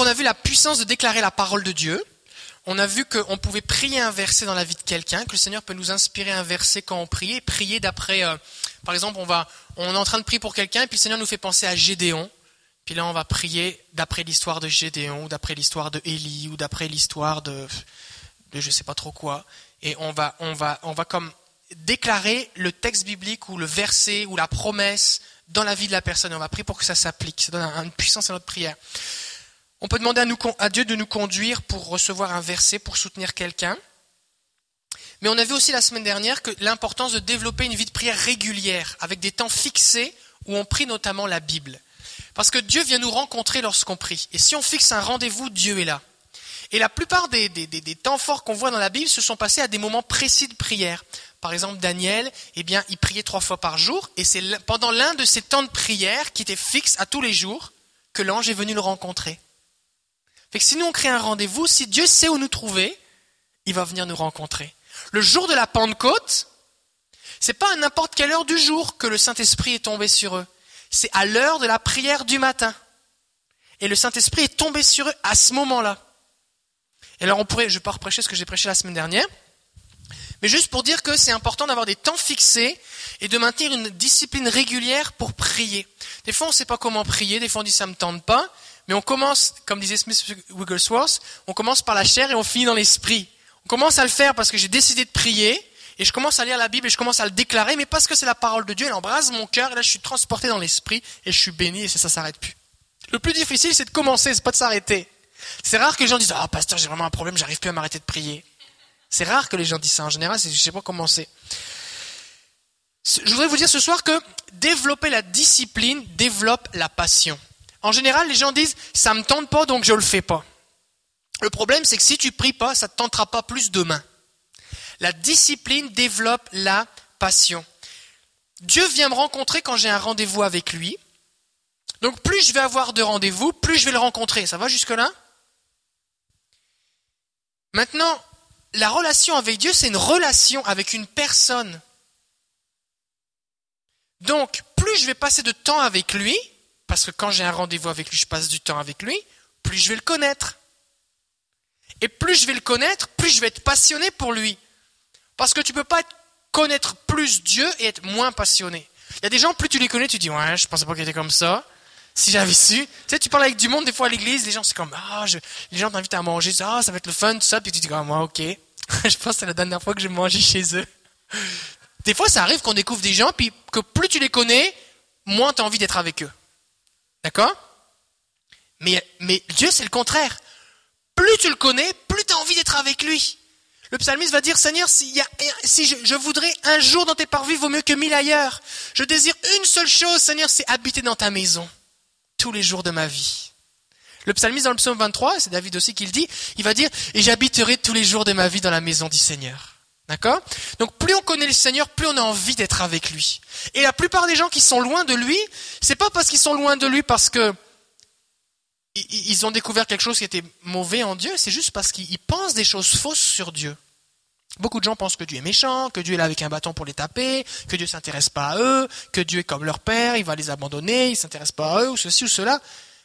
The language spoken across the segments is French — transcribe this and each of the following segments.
On a vu la puissance de déclarer la parole de Dieu. On a vu qu'on pouvait prier un verset dans la vie de quelqu'un, que le Seigneur peut nous inspirer un verset quand on prie, prier d'après, euh, par exemple, on va, on est en train de prier pour quelqu'un, et puis le Seigneur nous fait penser à Gédéon. Puis là, on va prier d'après l'histoire de Gédéon, ou d'après l'histoire de Élie, ou d'après l'histoire de, de je sais pas trop quoi. Et on va, on va, on va comme déclarer le texte biblique ou le verset ou la promesse dans la vie de la personne. On va prier pour que ça s'applique. Ça donne une puissance à notre prière. On peut demander à, Dieu de nous conduire pour recevoir un verset, pour soutenir quelqu'un. Mais on a vu aussi la semaine dernière que l'importance de développer une vie de prière régulière, avec des temps fixés où on prie notamment la Bible. Parce que Dieu vient nous rencontrer lorsqu'on prie. Et si on fixe un rendez-vous, Dieu est là. Et la plupart des, des, des temps forts qu'on voit dans la Bible se sont passés à des moments précis de prière. Par exemple, Daniel, eh bien, il priait trois fois par jour, et c'est pendant l'un de ces temps de prière qui était fixe à tous les jours que l'ange est venu le rencontrer. Fait que si nous on crée un rendez-vous, si Dieu sait où nous trouver, il va venir nous rencontrer. Le jour de la Pentecôte, c'est pas à n'importe quelle heure du jour que le Saint-Esprit est tombé sur eux. C'est à l'heure de la prière du matin. Et le Saint-Esprit est tombé sur eux à ce moment-là. Et alors on pourrait, je vais pas reprêcher ce que j'ai prêché la semaine dernière, mais juste pour dire que c'est important d'avoir des temps fixés et de maintenir une discipline régulière pour prier. Des fois on ne sait pas comment prier, des fois on dit ça me tente pas, mais on commence, comme disait Smith Wigglesworth, on commence par la chair et on finit dans l'esprit. On commence à le faire parce que j'ai décidé de prier, et je commence à lire la Bible et je commence à le déclarer, mais parce que c'est la parole de Dieu, elle embrase mon cœur, et là je suis transporté dans l'esprit, et je suis béni, et ça, ça s'arrête plus. Le plus difficile, c'est de commencer, c'est pas de s'arrêter. C'est rare que les gens disent, ah, pasteur, j'ai vraiment un problème, j'arrive plus à m'arrêter de prier. C'est rare que les gens disent ça. En général, je sais pas comment c'est. Je voudrais vous dire ce soir que développer la discipline développe la passion. En général, les gens disent ça me tente pas donc je le fais pas. Le problème c'est que si tu pries pas, ça te tentera pas plus demain. La discipline développe la passion. Dieu vient me rencontrer quand j'ai un rendez-vous avec lui. Donc plus je vais avoir de rendez-vous, plus je vais le rencontrer. Ça va jusque là Maintenant, la relation avec Dieu, c'est une relation avec une personne. Donc, plus je vais passer de temps avec lui, parce que quand j'ai un rendez-vous avec lui, je passe du temps avec lui, plus je vais le connaître. Et plus je vais le connaître, plus je vais être passionné pour lui. Parce que tu ne peux pas connaître plus Dieu et être moins passionné. Il y a des gens, plus tu les connais, tu dis, ouais, je pensais pas qu'il était comme ça. Si j'avais su. Tu sais, tu parles avec du monde, des fois à l'église, les gens, c'est comme, ah, les gens t'invitent à manger, ah, ça va être le fun, tout ça, puis tu dis, ah, moi, ok. je pense que c'est la dernière fois que j'ai mangé chez eux. Des fois, ça arrive qu'on découvre des gens, puis que plus tu les connais, moins tu as envie d'être avec eux. D'accord? Mais, mais Dieu, c'est le contraire. Plus tu le connais, plus tu as envie d'être avec lui. Le psalmiste va dire, Seigneur, si, je, voudrais un jour dans tes parvis, vaut mieux que mille ailleurs. Je désire une seule chose, Seigneur, c'est habiter dans ta maison tous les jours de ma vie. Le psalmiste dans le psaume 23, c'est David aussi qui le dit, il va dire, et j'habiterai tous les jours de ma vie dans la maison du Seigneur. D'accord? Donc plus on connaît le Seigneur, plus on a envie d'être avec lui. Et la plupart des gens qui sont loin de lui, c'est pas parce qu'ils sont loin de lui parce que ils ont découvert quelque chose qui était mauvais en Dieu, c'est juste parce qu'ils pensent des choses fausses sur Dieu. Beaucoup de gens pensent que Dieu est méchant, que Dieu est là avec un bâton pour les taper, que Dieu s'intéresse pas à eux, que Dieu est comme leur père, il va les abandonner, il s'intéresse pas à eux, ou ceci ou cela.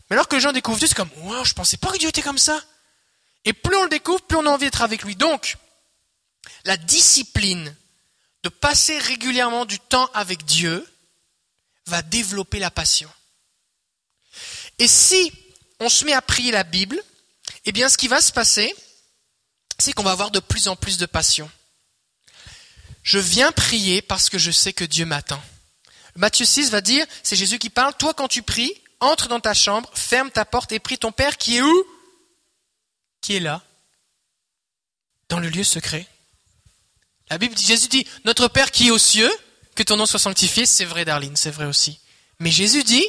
Mais alors que les gens découvrent Dieu, c'est comme, wow, je pensais pas que Dieu était comme ça. Et plus on le découvre, plus on a envie d'être avec lui. Donc, la discipline de passer régulièrement du temps avec Dieu va développer la passion. Et si on se met à prier la Bible, eh bien ce qui va se passer, c'est qu'on va avoir de plus en plus de passion. Je viens prier parce que je sais que Dieu m'attend. Matthieu 6 va dire, c'est Jésus qui parle, toi quand tu pries, entre dans ta chambre, ferme ta porte et prie ton Père qui est où? Qui est là? Dans le lieu secret. La Bible dit, Jésus dit, notre Père qui est aux cieux, que ton nom soit sanctifié, c'est vrai Darline, c'est vrai aussi. Mais Jésus dit,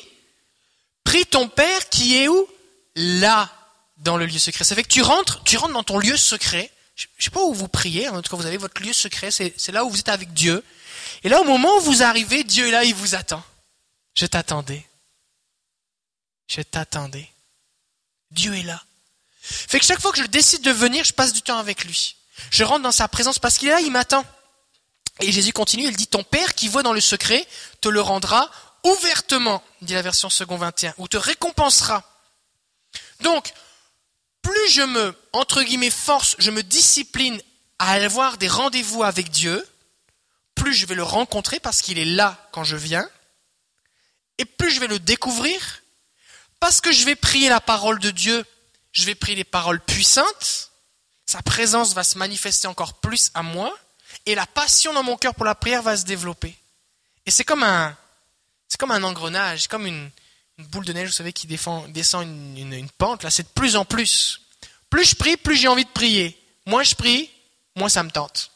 prie ton Père qui est où? Là, dans le lieu secret. Ça fait que tu rentres, tu rentres dans ton lieu secret. Je ne sais pas où vous priez, en tout cas vous avez votre lieu secret, c'est là où vous êtes avec Dieu. Et là, au moment où vous arrivez, Dieu est là, il vous attend. Je t'attendais. Je t'attendais. Dieu est là. Fait que chaque fois que je décide de venir, je passe du temps avec lui. Je rentre dans sa présence parce qu'il est là, il m'attend. Et Jésus continue, il dit, ton Père qui voit dans le secret te le rendra ouvertement, dit la version second 21, ou te récompensera. Donc, plus je me, entre guillemets, force, je me discipline à avoir des rendez-vous avec Dieu, plus je vais le rencontrer parce qu'il est là quand je viens, et plus je vais le découvrir, parce que je vais prier la parole de Dieu, je vais prier les paroles puissantes, sa présence va se manifester encore plus à moi, et la passion dans mon cœur pour la prière va se développer. Et c'est comme un, c'est comme un engrenage, comme une, boule de neige, vous savez, qui descend une, une pente. Là, c'est de plus en plus. Plus je prie, plus j'ai envie de prier. Moins je prie, moins ça me tente.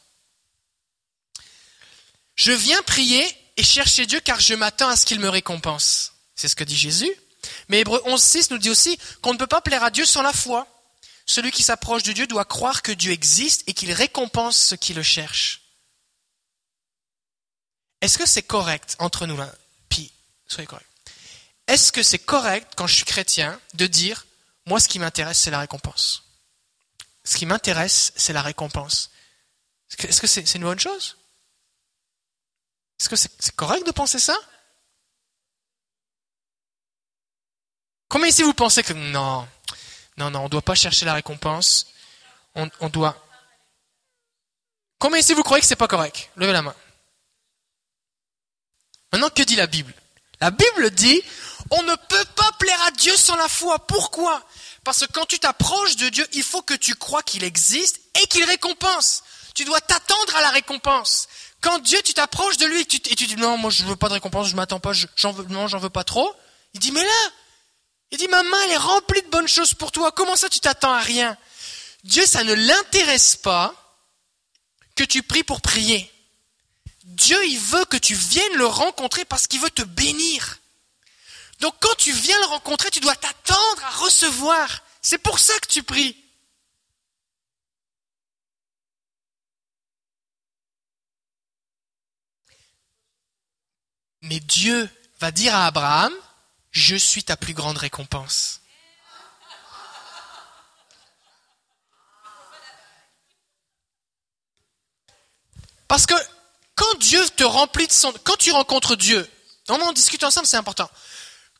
Je viens prier et chercher Dieu car je m'attends à ce qu'il me récompense. C'est ce que dit Jésus. Mais Hébreu 11.6 nous dit aussi qu'on ne peut pas plaire à Dieu sans la foi. Celui qui s'approche de Dieu doit croire que Dieu existe et qu'il récompense ceux qui le cherchent. Est-ce que c'est correct entre nous là Puis, soyez correct. Est-ce que c'est correct quand je suis chrétien de dire moi ce qui m'intéresse c'est la récompense? Ce qui m'intéresse c'est la récompense. Est-ce que c'est une bonne chose? Est-ce que c'est correct de penser ça? Combien ici vous pensez que non, non, non, on ne doit pas chercher la récompense. On, on doit. Combien ici vous croyez que c'est pas correct? Levez la main. Maintenant, que dit la Bible? La Bible dit, on ne peut pas plaire à Dieu sans la foi. Pourquoi? Parce que quand tu t'approches de Dieu, il faut que tu crois qu'il existe et qu'il récompense. Tu dois t'attendre à la récompense. Quand Dieu, tu t'approches de lui et tu, dis non, moi je veux pas de récompense, je m'attends pas, j'en veux, non, j'en veux pas trop. Il dit mais là, il dit, ma main, elle est remplie de bonnes choses pour toi. Comment ça, tu t'attends à rien? Dieu, ça ne l'intéresse pas que tu pries pour prier. Dieu, il veut que tu viennes le rencontrer parce qu'il veut te bénir. Donc quand tu viens le rencontrer, tu dois t'attendre à recevoir. C'est pour ça que tu pries. Mais Dieu va dire à Abraham, je suis ta plus grande récompense. Parce que quand Dieu te remplit de son... Quand tu rencontres Dieu, on discute ensemble, c'est important.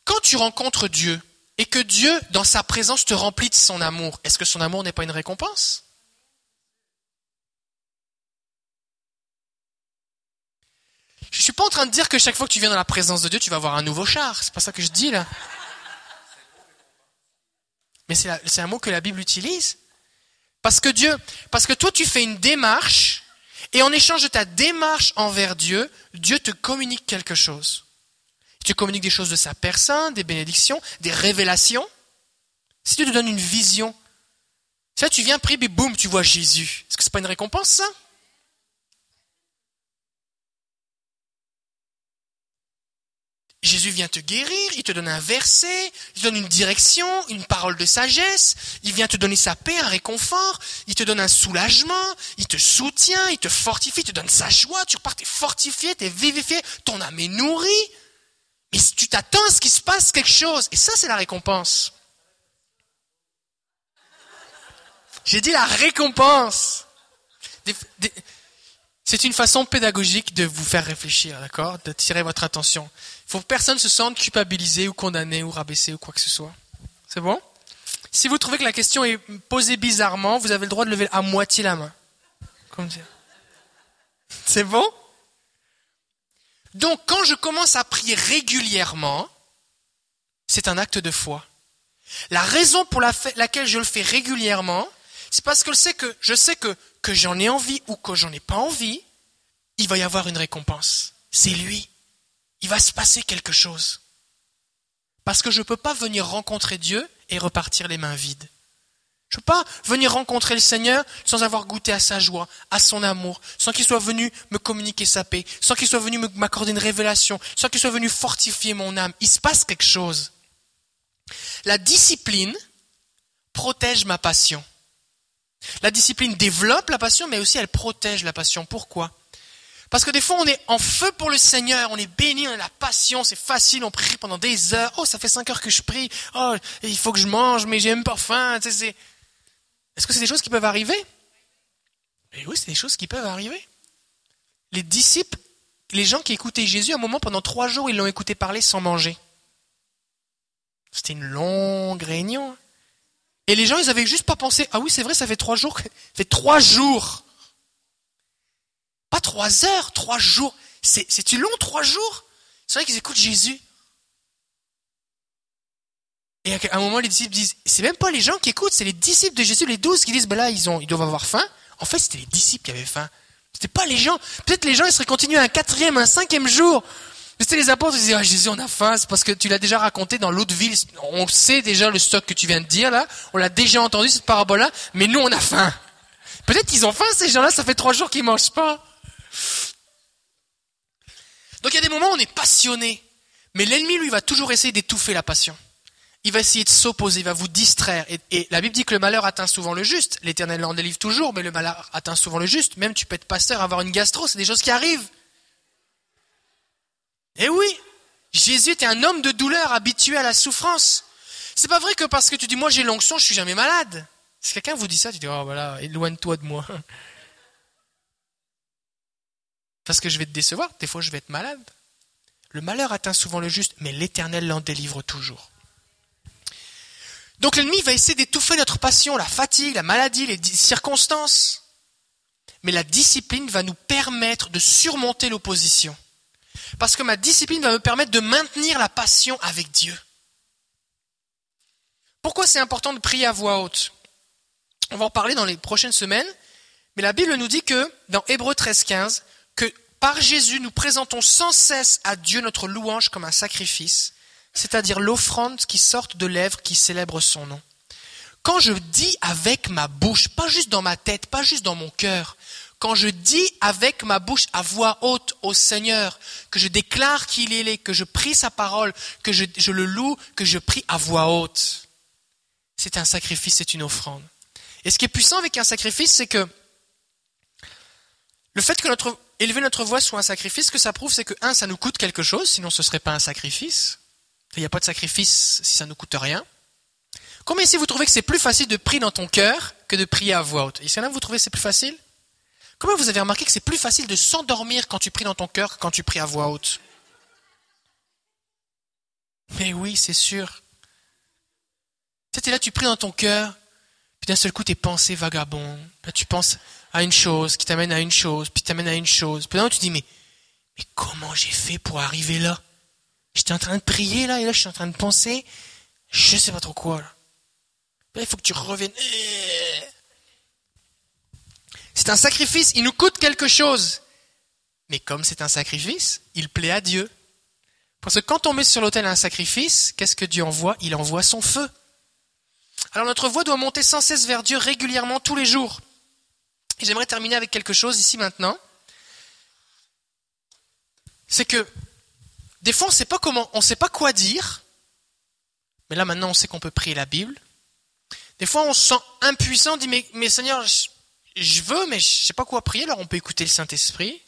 Quand tu rencontres Dieu et que Dieu, dans sa présence, te remplit de son amour, est-ce que son amour n'est pas une récompense? Je suis pas en train de dire que chaque fois que tu viens dans la présence de Dieu, tu vas avoir un nouveau char. C'est pas ça que je dis là. Mais c'est un mot que la Bible utilise. Parce que Dieu, parce que toi tu fais une démarche, et en échange de ta démarche envers Dieu, Dieu te communique quelque chose. Il te communique des choses de sa personne, des bénédictions, des révélations. Si Dieu te donne une vision, ça tu viens prier, et boum, tu vois Jésus. Est-ce que c'est pas une récompense ça? Jésus vient te guérir, il te donne un verset, il te donne une direction, une parole de sagesse, il vient te donner sa paix, un réconfort, il te donne un soulagement, il te soutient, il te fortifie, il te donne sa joie, tu repars, t'es fortifié, t'es vivifié, ton âme est nourrie. Mais tu t'attends à ce qu'il se passe quelque chose, et ça c'est la récompense. J'ai dit la récompense. C'est une façon pédagogique de vous faire réfléchir, d'accord? De tirer votre attention. Faut que personne se sente culpabilisé ou condamné ou rabaissé ou quoi que ce soit. C'est bon? Si vous trouvez que la question est posée bizarrement, vous avez le droit de lever à moitié la main. Comme dire. C'est bon? Donc quand je commence à prier régulièrement, c'est un acte de foi. La raison pour laquelle je le fais régulièrement, c'est parce que je sais que, je sais que, que j'en ai envie ou que j'en ai pas envie, il va y avoir une récompense. C'est lui. Il va se passer quelque chose. Parce que je ne peux pas venir rencontrer Dieu et repartir les mains vides. Je ne peux pas venir rencontrer le Seigneur sans avoir goûté à sa joie, à son amour, sans qu'il soit venu me communiquer sa paix, sans qu'il soit venu m'accorder une révélation, sans qu'il soit venu fortifier mon âme. Il se passe quelque chose. La discipline protège ma passion. La discipline développe la passion, mais aussi elle protège la passion. Pourquoi? Parce que des fois, on est en feu pour le Seigneur, on est béni, on a la passion, c'est facile, on prie pendant des heures. Oh, ça fait cinq heures que je prie. Oh, il faut que je mange, mais j'ai même pas faim. Est-ce que c'est des choses qui peuvent arriver? Mais oui, c'est des choses qui peuvent arriver. Les disciples, les gens qui écoutaient Jésus, à un moment, pendant trois jours, ils l'ont écouté parler sans manger. C'était une longue réunion. Et les gens, ils avaient juste pas pensé, ah oui, c'est vrai, ça fait trois jours. Ça fait trois jours. Pas trois heures, trois jours. C'est-tu long, trois jours? C'est vrai qu'ils écoutent Jésus. Et à un moment, les disciples disent, c'est même pas les gens qui écoutent, c'est les disciples de Jésus, les douze, qui disent, ben là, ils, ont, ils doivent avoir faim. En fait, c'était les disciples qui avaient faim. C'était pas les gens. Peut-être les gens, ils seraient continués un quatrième, un cinquième jour. Mais c'était les apôtres, ils disaient, ah, Jésus, on a faim, c'est parce que tu l'as déjà raconté dans l'autre ville. On sait déjà le stock que tu viens de dire, là. On l'a déjà entendu, cette parabole-là. Mais nous, on a faim. Peut-être qu'ils ont faim, ces gens-là, ça fait trois jours qu'ils mangent pas. Donc il y a des moments où on est passionné. Mais l'ennemi, lui, va toujours essayer d'étouffer la passion il va essayer de s'opposer, il va vous distraire. Et, la Bible dit que le malheur atteint souvent le juste. L'Éternel en délivre toujours, mais le malheur atteint souvent le juste. Même tu peux être pasteur, avoir une gastro, c'est des choses qui arrivent. Eh oui, Jésus était un homme de douleur, habitué à la souffrance. C'est pas vrai que parce que tu dis moi j'ai l'onction, je suis jamais malade. Si quelqu'un vous dit ça, tu dis oh voilà, éloigne-toi de moi. Parce que je vais te décevoir, des fois je vais être malade. Le malheur atteint souvent le juste, mais l'Éternel l'en délivre toujours. Donc l'ennemi va essayer d'étouffer notre passion, la fatigue, la maladie, les circonstances. Mais la discipline va nous permettre de surmonter l'opposition. Parce que ma discipline va me permettre de maintenir la passion avec Dieu. Pourquoi c'est important de prier à voix haute? On va en parler dans les prochaines semaines. Mais la Bible nous dit que, dans Hébreu 13, 15, que par Jésus, nous présentons sans cesse à Dieu notre louange comme un sacrifice c'est-à-dire l'offrande qui sort de lèvres qui célèbrent son nom. Quand je dis avec ma bouche, pas juste dans ma tête, pas juste dans mon cœur, quand je dis avec ma bouche à voix haute au Seigneur, que je déclare qu'il est, que je prie sa parole, que je, je le loue, que je prie à voix haute, c'est un sacrifice, c'est une offrande. Et ce qui est puissant avec un sacrifice, c'est que le fait que notre, élever notre voix soit un sacrifice, ce que ça prouve, c'est que, un, ça nous coûte quelque chose, sinon ce ne serait pas un sacrifice. Il n'y a pas de sacrifice si ça ne coûte rien. Combien ici vous trouvez que c'est plus facile de prier dans ton cœur que de prier à voix haute? Ici, là, vous trouvez que c'est plus facile? Comment vous avez remarqué que c'est plus facile de s'endormir quand tu pries dans ton cœur que quand tu pries à voix haute? Mais oui, c'est sûr. Es là, tu pries dans ton cœur, puis d'un seul coup, tes pensées vagabondes. Là, tu penses à une chose qui t'amène à une chose, puis t'amène à une chose. Puis là, tu dis, mais, mais comment j'ai fait pour arriver là? J'étais en train de prier là, et là je suis en train de penser, je sais pas trop quoi. Là. il faut que tu reviennes. C'est un sacrifice, il nous coûte quelque chose. Mais comme c'est un sacrifice, il plaît à Dieu. Parce que quand on met sur l'autel un sacrifice, qu'est-ce que Dieu envoie? Il envoie son feu. Alors notre voix doit monter sans cesse vers Dieu régulièrement tous les jours. Et j'aimerais terminer avec quelque chose ici maintenant. C'est que des fois, on sait pas comment, on sait pas quoi dire. Mais là, maintenant, on sait qu'on peut prier la Bible. Des fois, on se sent impuissant, on dit, mais, Seigneur, je, veux, mais je sais pas quoi prier. Alors, on peut écouter le Saint-Esprit.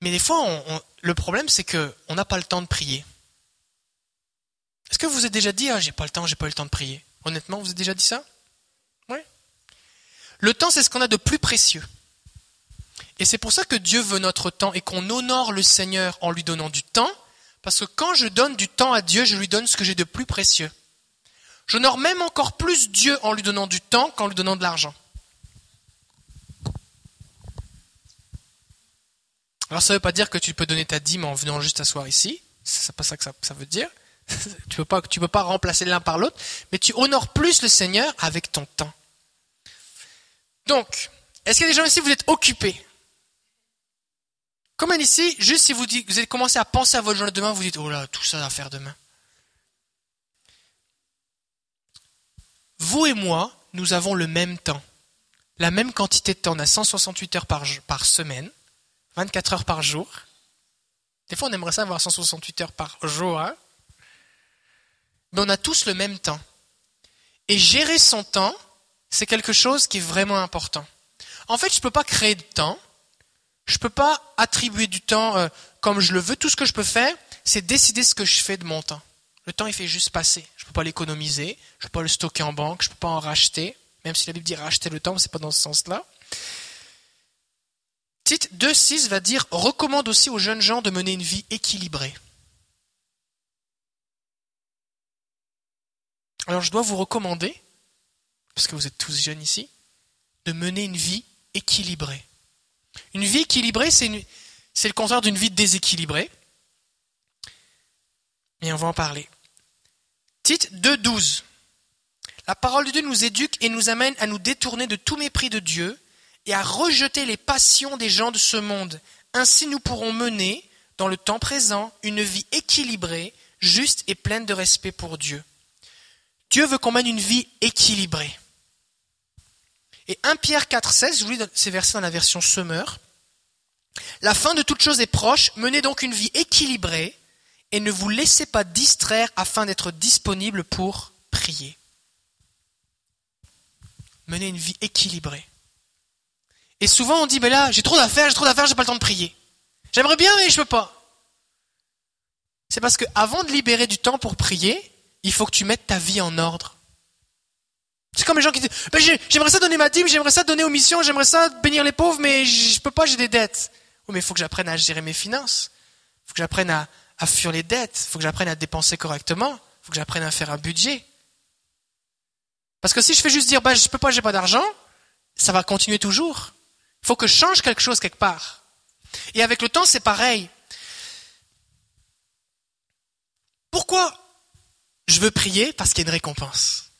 Mais des fois, le problème, c'est que on n'a pas le temps de prier. Est-ce que vous êtes déjà dit, ah, j'ai pas le temps, j'ai pas eu le temps de prier? Honnêtement, vous avez déjà dit ça? Oui. Le temps, c'est ce qu'on a de plus précieux. Et c'est pour ça que Dieu veut notre temps et qu'on honore le Seigneur en lui donnant du temps, parce que quand je donne du temps à Dieu, je lui donne ce que j'ai de plus précieux. J'honore même encore plus Dieu en lui donnant du temps qu'en lui donnant de l'argent. Alors ça ne veut pas dire que tu peux donner ta dîme en venant juste t'asseoir ici. C'est pas ça que ça, veut dire. Tu peux, peux pas remplacer l'un par l'autre, mais tu honores plus le Seigneur avec ton temps. Donc, est-ce qu'il y a des gens ici, vous êtes occupés? Comme ici, juste si vous, dites, vous allez commencer à penser à votre journée de demain, vous dites, oh là, tout ça à faire demain. Vous et moi, nous avons le même temps. La même quantité de temps. On a 168 heures par, par semaine, 24 heures par jour. Des fois, on aimerait ça avoir 168 heures par jour. Hein. Mais on a tous le même temps. Et gérer son temps, c'est quelque chose qui est vraiment important. En fait, je ne peux pas créer de temps. Je ne peux pas attribuer du temps euh, comme je le veux. Tout ce que je peux faire, c'est décider ce que je fais de mon temps. Le temps, il fait juste passer. Je ne peux pas l'économiser, je ne peux pas le stocker en banque, je ne peux pas en racheter, même si la Bible dit racheter le temps, ce n'est pas dans ce sens-là. Tite 2.6 va dire recommande aussi aux jeunes gens de mener une vie équilibrée. Alors je dois vous recommander, parce que vous êtes tous jeunes ici, de mener une vie équilibrée. Une vie équilibrée, c'est, le contraire d'une vie déséquilibrée. Et on va en parler. Tite 2.12. La parole de Dieu nous éduque et nous amène à nous détourner de tout mépris de Dieu et à rejeter les passions des gens de ce monde. Ainsi nous pourrons mener, dans le temps présent, une vie équilibrée, juste et pleine de respect pour Dieu. Dieu veut qu'on mène une vie équilibrée. Et 1 Pierre 4,16, je vous lis ces versets dans la version Semeur. La fin de toute chose est proche, menez donc une vie équilibrée et ne vous laissez pas distraire afin d'être disponible pour prier. Menez une vie équilibrée. Et souvent on dit, mais là, j'ai trop d'affaires, j'ai trop d'affaires, j'ai pas le temps de prier. J'aimerais bien, mais je peux pas. C'est parce que avant de libérer du temps pour prier, il faut que tu mettes ta vie en ordre. C'est comme les gens qui disent, j'aimerais ça donner ma dîme, j'aimerais ça donner aux missions, j'aimerais ça bénir les pauvres, mais je peux pas, j'ai des dettes. Oui, mais il faut que j'apprenne à gérer mes finances. Il faut que j'apprenne à, à fuir les dettes. Il faut que j'apprenne à dépenser correctement. Il faut que j'apprenne à faire un budget. Parce que si je fais juste dire, bah, je peux pas, j'ai pas d'argent, ça va continuer toujours. Il faut que je change quelque chose quelque part. Et avec le temps, c'est pareil. Pourquoi je veux prier Parce qu'il y a une récompense.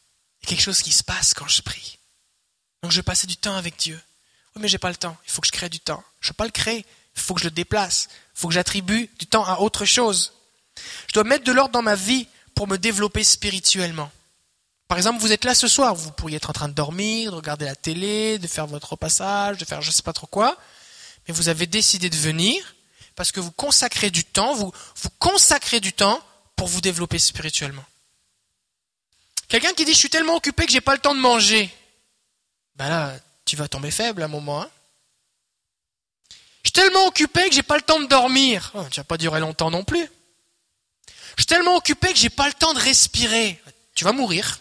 Il y a quelque chose qui se passe quand je prie. Donc je veux passer du temps avec Dieu. Oui, mais j'ai pas le temps. Il faut que je crée du temps. Je ne peux pas le créer. Il faut que je le déplace. Il faut que j'attribue du temps à autre chose. Je dois mettre de l'ordre dans ma vie pour me développer spirituellement. Par exemple, vous êtes là ce soir, vous pourriez être en train de dormir, de regarder la télé, de faire votre passage, de faire je ne sais pas trop quoi, mais vous avez décidé de venir parce que vous consacrez du temps, vous, vous consacrez du temps pour vous développer spirituellement. Quelqu'un qui dit je suis tellement occupé que j'ai pas le temps de manger. Ben là, tu vas tomber faible à un moment. Hein. je suis tellement occupé que j'ai pas le temps de dormir. Oh, tu vas pas durer longtemps non plus. Je suis tellement occupé que j'ai pas le temps de respirer. Tu vas mourir.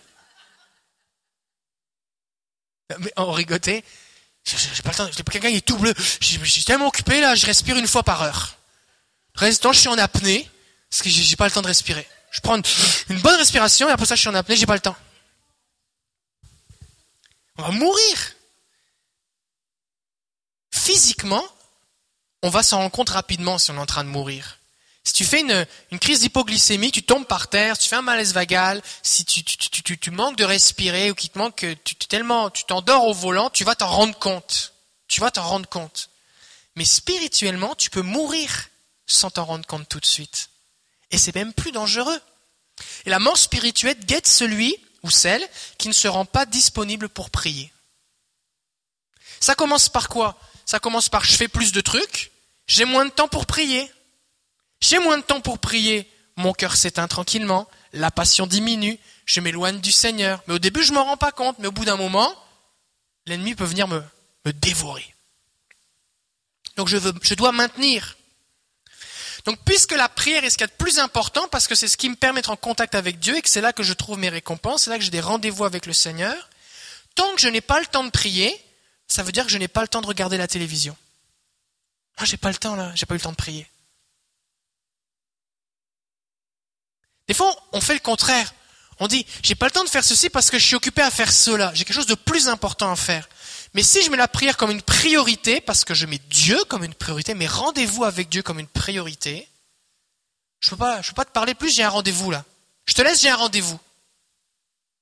Mais on rigotait. J'ai pas le temps. Quelqu'un est tout bleu. Je suis tellement occupé là, je respire une fois par heure. Reste je suis en apnée parce que j'ai pas le temps de respirer. Je prends une bonne respiration et après ça, je suis en apnée, j'ai pas le temps. On va mourir. Physiquement, on va s'en rendre compte rapidement si on est en train de mourir. Si tu fais une, crise d'hypoglycémie, tu tombes par terre, tu fais un malaise vagal, si tu, manques de respirer ou qu'il te manque, tu, tellement, tu t'endors au volant, tu vas t'en rendre compte. Tu vas t'en rendre compte. Mais spirituellement, tu peux mourir sans t'en rendre compte tout de suite. Et c'est même plus dangereux. Et la mort spirituelle guette celui ou celle qui ne se rend pas disponible pour prier. Ça commence par quoi? Ça commence par je fais plus de trucs, j'ai moins de temps pour prier. J'ai moins de temps pour prier, mon cœur s'éteint tranquillement, la passion diminue, je m'éloigne du Seigneur. Mais au début, je ne m'en rends pas compte, mais au bout d'un moment, l'ennemi peut venir me, me dévorer. Donc je, veux, je dois maintenir. Donc puisque la prière est ce qu'il y a de plus important, parce que c'est ce qui me permet d'être en contact avec Dieu et que c'est là que je trouve mes récompenses, c'est là que j'ai des rendez-vous avec le Seigneur, tant que je n'ai pas le temps de prier, ça veut dire que je n'ai pas le temps de regarder la télévision. Moi, j'ai pas le temps là, j'ai pas eu le temps de prier. Des fois, on fait le contraire. On dit, j'ai pas le temps de faire ceci parce que je suis occupé à faire cela. J'ai quelque chose de plus important à faire. Mais si je mets la prière comme une priorité, parce que je mets Dieu comme une priorité, mes rendez-vous avec Dieu comme une priorité, je peux pas, peux pas te parler plus, j'ai un rendez-vous là. Je te laisse, j'ai un rendez-vous.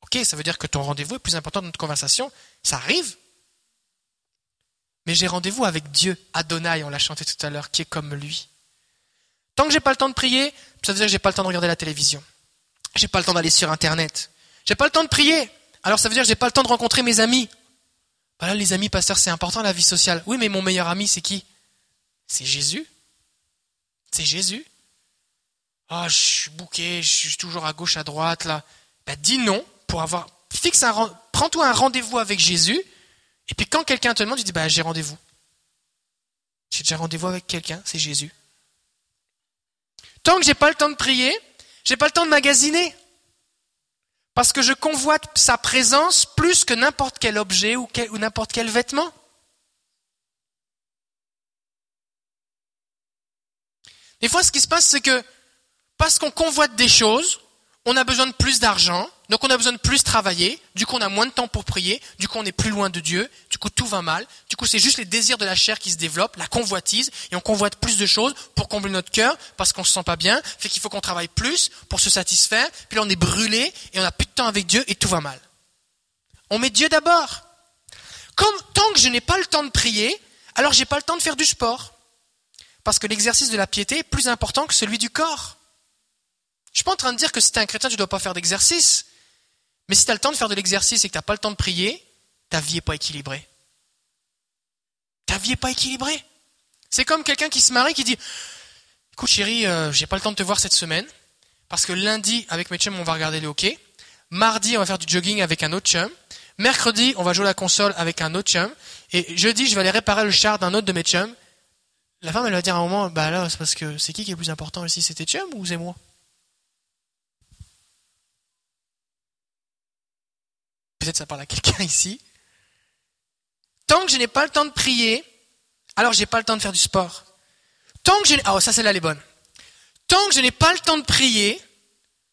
Ok, ça veut dire que ton rendez-vous est plus important que notre conversation. Ça arrive. Mais j'ai rendez-vous avec Dieu, Adonai, on l'a chanté tout à l'heure, qui est comme lui. Tant que j'ai pas le temps de prier, ça veut dire que j'ai pas le temps de regarder la télévision. J'ai pas le temps d'aller sur Internet. J'ai pas le temps de prier. Alors ça veut dire que j'ai pas le temps de rencontrer mes amis. Bah là, les amis pasteurs, c'est important la vie sociale. Oui, mais mon meilleur ami, c'est qui? C'est Jésus. C'est Jésus. Ah, je suis bouqué, je suis toujours à gauche, à droite, là. Bah, dis non pour avoir. Fixe un. Prends-toi un rendez-vous avec Jésus. Et puis quand quelqu'un te demande, tu dis, bah, j'ai rendez-vous. J'ai déjà rendez-vous avec quelqu'un, c'est Jésus. Tant que j'ai pas le temps de prier, j'ai pas le temps de magasiner. Parce que je convoite sa présence plus que n'importe quel objet ou, n'importe quel vêtement. Des fois, ce qui se passe, c'est que parce qu'on convoite des choses, on a besoin de plus d'argent, donc on a besoin de plus travailler, du coup on a moins de temps pour prier, du coup on est plus loin de Dieu, du coup tout va mal, du coup c'est juste les désirs de la chair qui se développent, la convoitise, et on convoite plus de choses pour combler notre cœur, parce qu'on se sent pas bien, fait qu'il faut qu'on travaille plus pour se satisfaire, puis là on est brûlé, et on a plus de temps avec Dieu, et tout va mal. On met Dieu d'abord. Comme tant que je n'ai pas le temps de prier, alors j'ai pas le temps de faire du sport. Parce que l'exercice de la piété est plus important que celui du corps. Je suis pas en train de dire que si tu es un chrétien, tu ne dois pas faire d'exercice. Mais si tu as le temps de faire de l'exercice et que tu n'as pas le temps de prier, ta vie n'est pas équilibrée. Ta vie n'est pas équilibrée. C'est comme quelqu'un qui se marie qui dit Écoute chérie, euh, j'ai pas le temps de te voir cette semaine, parce que lundi, avec mes chums, on va regarder le hockey. Mardi, on va faire du jogging avec un autre chum. Mercredi, on va jouer à la console avec un autre chum. Et jeudi, je vais aller réparer le char d'un autre de mes chums. La femme, elle va dire à un moment, bah là, c'est parce que c'est qui qui est le plus important ici C'était chum ou c'est moi? Peut-être ça parle à quelqu'un ici. Tant que je n'ai pas le temps de prier, alors j'ai pas le temps de faire du sport. Tant que je n'ai, oh, ça c'est là les bonnes. Tant que je n'ai pas le temps de prier,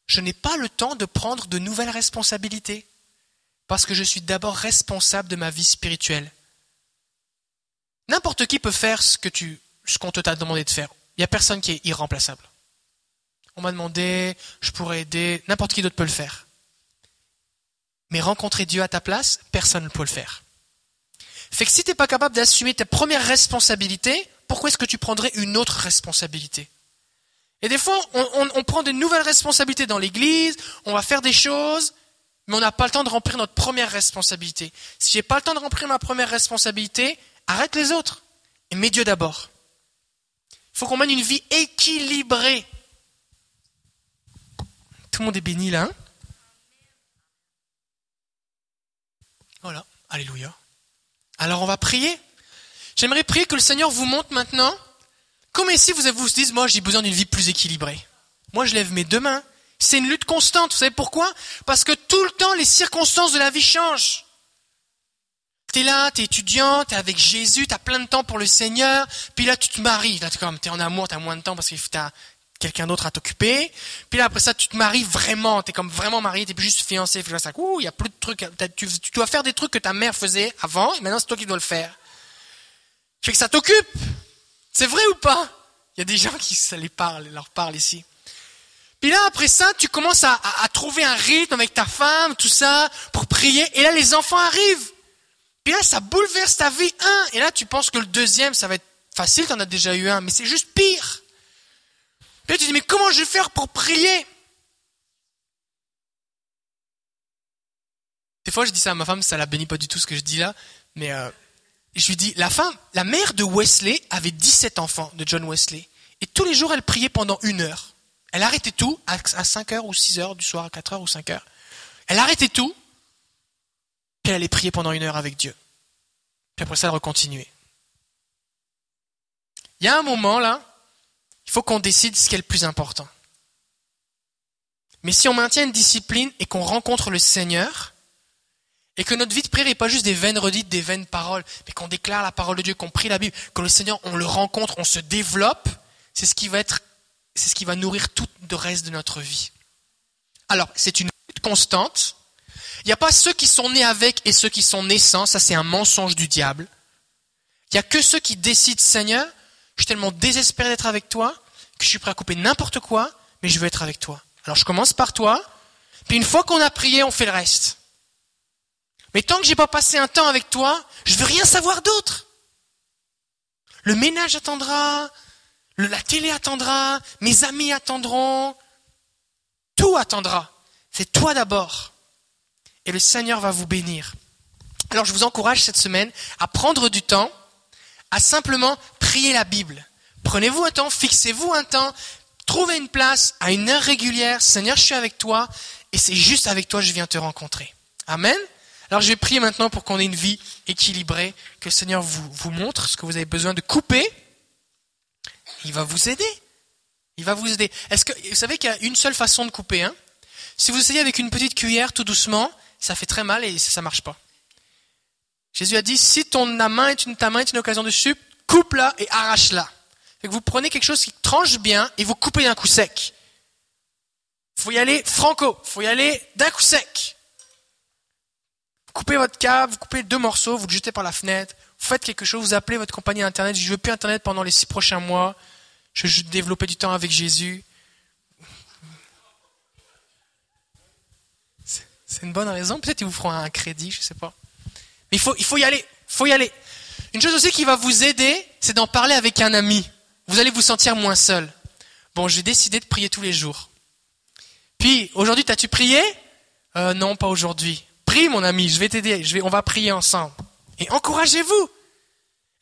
je n'ai pas le temps de prendre de nouvelles responsabilités. Parce que je suis d'abord responsable de ma vie spirituelle. N'importe qui peut faire ce que tu, ce qu'on t'a demandé de faire. Il n'y a personne qui est irremplaçable. On m'a demandé, je pourrais aider, n'importe qui d'autre peut le faire. Mais rencontrer Dieu à ta place, personne ne peut le faire. Fait que si tu n'es pas capable d'assumer ta première responsabilité, pourquoi est-ce que tu prendrais une autre responsabilité? Et des fois, on, prend de nouvelles responsabilités dans l'église, on va faire des choses, mais on n'a pas le temps de remplir notre première responsabilité. Si j'ai pas le temps de remplir ma première responsabilité, arrête les autres et mets Dieu d'abord. Il faut qu'on mène une vie équilibrée. Tout le monde est béni là. Hein Voilà, alléluia. Alors on va prier. J'aimerais prier que le Seigneur vous montre maintenant comment ici vous vous dites, moi j'ai besoin d'une vie plus équilibrée. Moi je lève mes deux mains. C'est une lutte constante. Vous savez pourquoi? Parce que tout le temps les circonstances de la vie changent. T'es là, t'es étudiant, t'es avec Jésus, t'as plein de temps pour le Seigneur, puis là tu te maries, là t'es comme, t'es en amour, t'as moins de temps parce que t'as quelqu'un d'autre à t'occuper. Puis là, après ça, tu te maries vraiment. Tu es comme vraiment marié, tu plus juste fiancé. Ça, il y a plus de trucs. Tu, dois faire des trucs que ta mère faisait avant, et maintenant c'est toi qui dois le faire. Fait que ça t'occupe. C'est vrai ou pas? Il y a des gens qui ça les parle, leur parlent ici. Puis là, après ça, tu commences à, trouver un rythme avec ta femme, tout ça, pour prier. Et là, les enfants arrivent. Puis là, ça bouleverse ta vie, un. Et là, tu penses que le deuxième, ça va être facile, tu en as déjà eu un. Mais c'est juste pire. Puis tu dis, mais comment je vais faire pour prier? Des fois, je dis ça à ma femme, ça la bénit pas du tout ce que je dis là, mais euh, je lui dis, la femme, la mère de Wesley avait 17 enfants, de John Wesley, et tous les jours, elle priait pendant une heure. Elle arrêtait tout à 5 heures ou 6 heures du soir, à 4 heures ou 5 heures. Elle arrêtait tout, puis elle allait prier pendant une heure avec Dieu. Puis après ça, elle recontinuait. Il y a un moment là, il faut qu'on décide ce qui est le plus important. Mais si on maintient une discipline et qu'on rencontre le Seigneur, et que notre vie de prière n'est pas juste des vaines redites, des vaines paroles, mais qu'on déclare la parole de Dieu, qu'on prie la Bible, que le Seigneur, on le rencontre, on se développe, c'est ce qui va être, c'est ce qui va nourrir tout le reste de notre vie. Alors, c'est une lutte constante. Il n'y a pas ceux qui sont nés avec et ceux qui sont naissants, ça c'est un mensonge du diable. Il n'y a que ceux qui décident, Seigneur, je suis tellement désespéré d'être avec toi que je suis prêt à couper n'importe quoi, mais je veux être avec toi. Alors je commence par toi, puis une fois qu'on a prié, on fait le reste. Mais tant que j'ai pas passé un temps avec toi, je veux rien savoir d'autre. Le ménage attendra, la télé attendra, mes amis attendront, tout attendra. C'est toi d'abord. Et le Seigneur va vous bénir. Alors je vous encourage cette semaine à prendre du temps à simplement prier la Bible. Prenez-vous un temps, fixez-vous un temps, trouvez une place à une heure régulière. Seigneur, je suis avec toi et c'est juste avec toi que je viens te rencontrer. Amen. Alors je vais prier maintenant pour qu'on ait une vie équilibrée, que le Seigneur vous, vous montre ce que vous avez besoin de couper. Il va vous aider. Il va vous aider. Est-ce que vous savez qu'il y a une seule façon de couper hein? Si vous essayez avec une petite cuillère tout doucement, ça fait très mal et ça ne marche pas. Jésus a dit, si ton main est une, ta main est une occasion de sup, coupe-la et arrache-la. Vous prenez quelque chose qui tranche bien et vous coupez d'un coup sec. faut y aller franco, faut y aller d'un coup sec. Vous coupez votre câble, vous coupez deux morceaux, vous le jetez par la fenêtre, vous faites quelque chose, vous appelez votre compagnie Internet, je veux plus Internet pendant les six prochains mois, je veux développer du temps avec Jésus. C'est une bonne raison, peut-être qu'ils vous feront un crédit, je sais pas. Mais il faut, il faut y aller, faut y aller. Une chose aussi qui va vous aider, c'est d'en parler avec un ami. Vous allez vous sentir moins seul. Bon, j'ai décidé de prier tous les jours. Puis, aujourd'hui, t'as-tu prié? Euh, Non, pas aujourd'hui. Prie, mon ami, je vais t'aider. On va prier ensemble. Et encouragez-vous.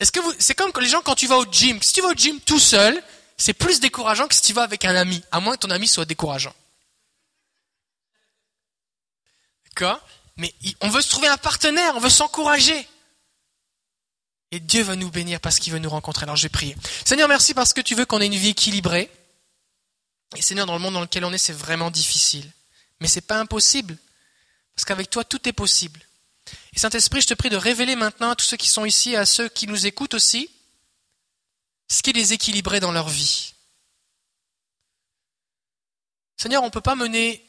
Est-ce que vous, c'est comme les gens quand tu vas au gym. Si tu vas au gym tout seul, c'est plus décourageant que si tu vas avec un ami, à moins que ton ami soit décourageant. D'accord? Mais on veut se trouver un partenaire, on veut s'encourager. Et Dieu va nous bénir parce qu'il veut nous rencontrer. Alors je vais prier. Seigneur, merci parce que tu veux qu'on ait une vie équilibrée. Et Seigneur, dans le monde dans lequel on est, c'est vraiment difficile. Mais c'est pas impossible. Parce qu'avec toi, tout est possible. Et Saint-Esprit, je te prie de révéler maintenant à tous ceux qui sont ici, et à ceux qui nous écoutent aussi, ce qui les équilibrait dans leur vie. Seigneur, on ne peut pas mener,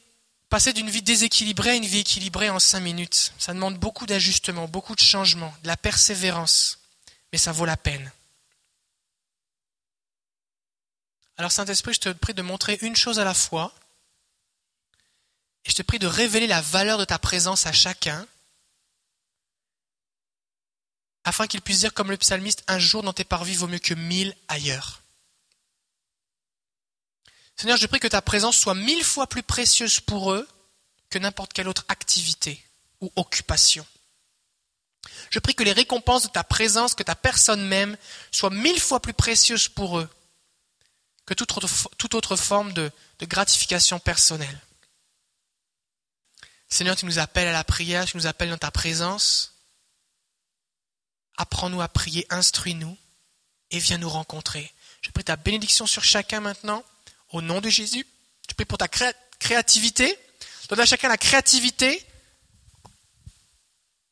passer d'une vie déséquilibrée à une vie équilibrée en cinq minutes. Ça demande beaucoup d'ajustements, beaucoup de changements, de la persévérance. Mais ça vaut la peine. Alors Saint-Esprit, je te prie de montrer une chose à la fois. Et je te prie de révéler la valeur de ta présence à chacun. Afin qu'il puisse dire comme le psalmiste, un jour dans tes parvis vaut mieux que mille ailleurs. Seigneur, je prie que ta présence soit mille fois plus précieuse pour eux que n'importe quelle autre activité ou occupation. Je prie que les récompenses de ta présence, que ta personne même, soient mille fois plus précieuses pour eux que toute autre, forme de, de gratification personnelle. Seigneur, tu nous appelles à la prière, tu nous appelles dans ta présence. Apprends-nous à prier, instruis-nous et viens nous rencontrer. Je prie ta bénédiction sur chacun maintenant, au nom de Jésus. Je prie pour ta créativité. Donne à chacun la créativité,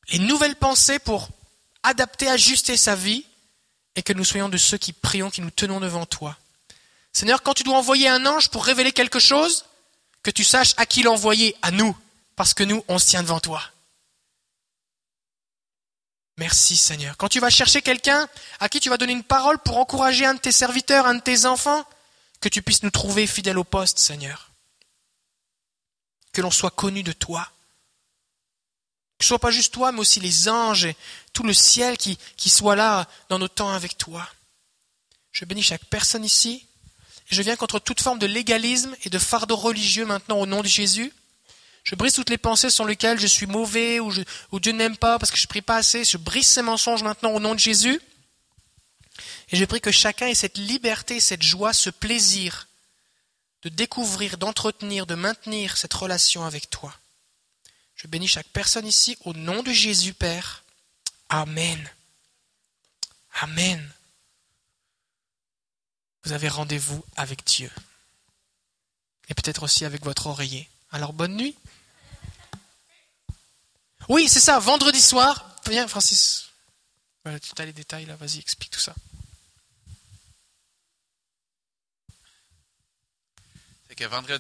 les nouvelles pensées pour adapter, ajuster sa vie et que nous soyons de ceux qui prions, qui nous tenons devant toi. Seigneur, quand tu dois envoyer un ange pour révéler quelque chose, que tu saches à qui l'envoyer, à nous, parce que nous, on se tient devant toi. Merci Seigneur. Quand tu vas chercher quelqu'un à qui tu vas donner une parole pour encourager un de tes serviteurs, un de tes enfants, que tu puisses nous trouver fidèles au poste, Seigneur. Que l'on soit connu de toi. Ce soit pas juste toi, mais aussi les anges et tout le ciel qui, qui soit là dans nos temps avec toi. Je bénis chaque personne ici. Je viens contre toute forme de légalisme et de fardeau religieux maintenant au nom de Jésus. Je brise toutes les pensées sur lesquelles je suis mauvais ou, Dieu n'aime pas parce que je prie pas assez. Je brise ces mensonges maintenant au nom de Jésus. Et je prie que chacun ait cette liberté, cette joie, ce plaisir de découvrir, d'entretenir, de maintenir cette relation avec toi. Je bénis chaque personne ici au nom de Jésus, Père. Amen. Amen vous avez rendez-vous avec Dieu. Et peut-être aussi avec votre oreiller. Alors bonne nuit. Oui, c'est ça, vendredi soir. Viens, Francis. Voilà, tu as les détails là, vas-y, explique tout ça. C'est que vendredi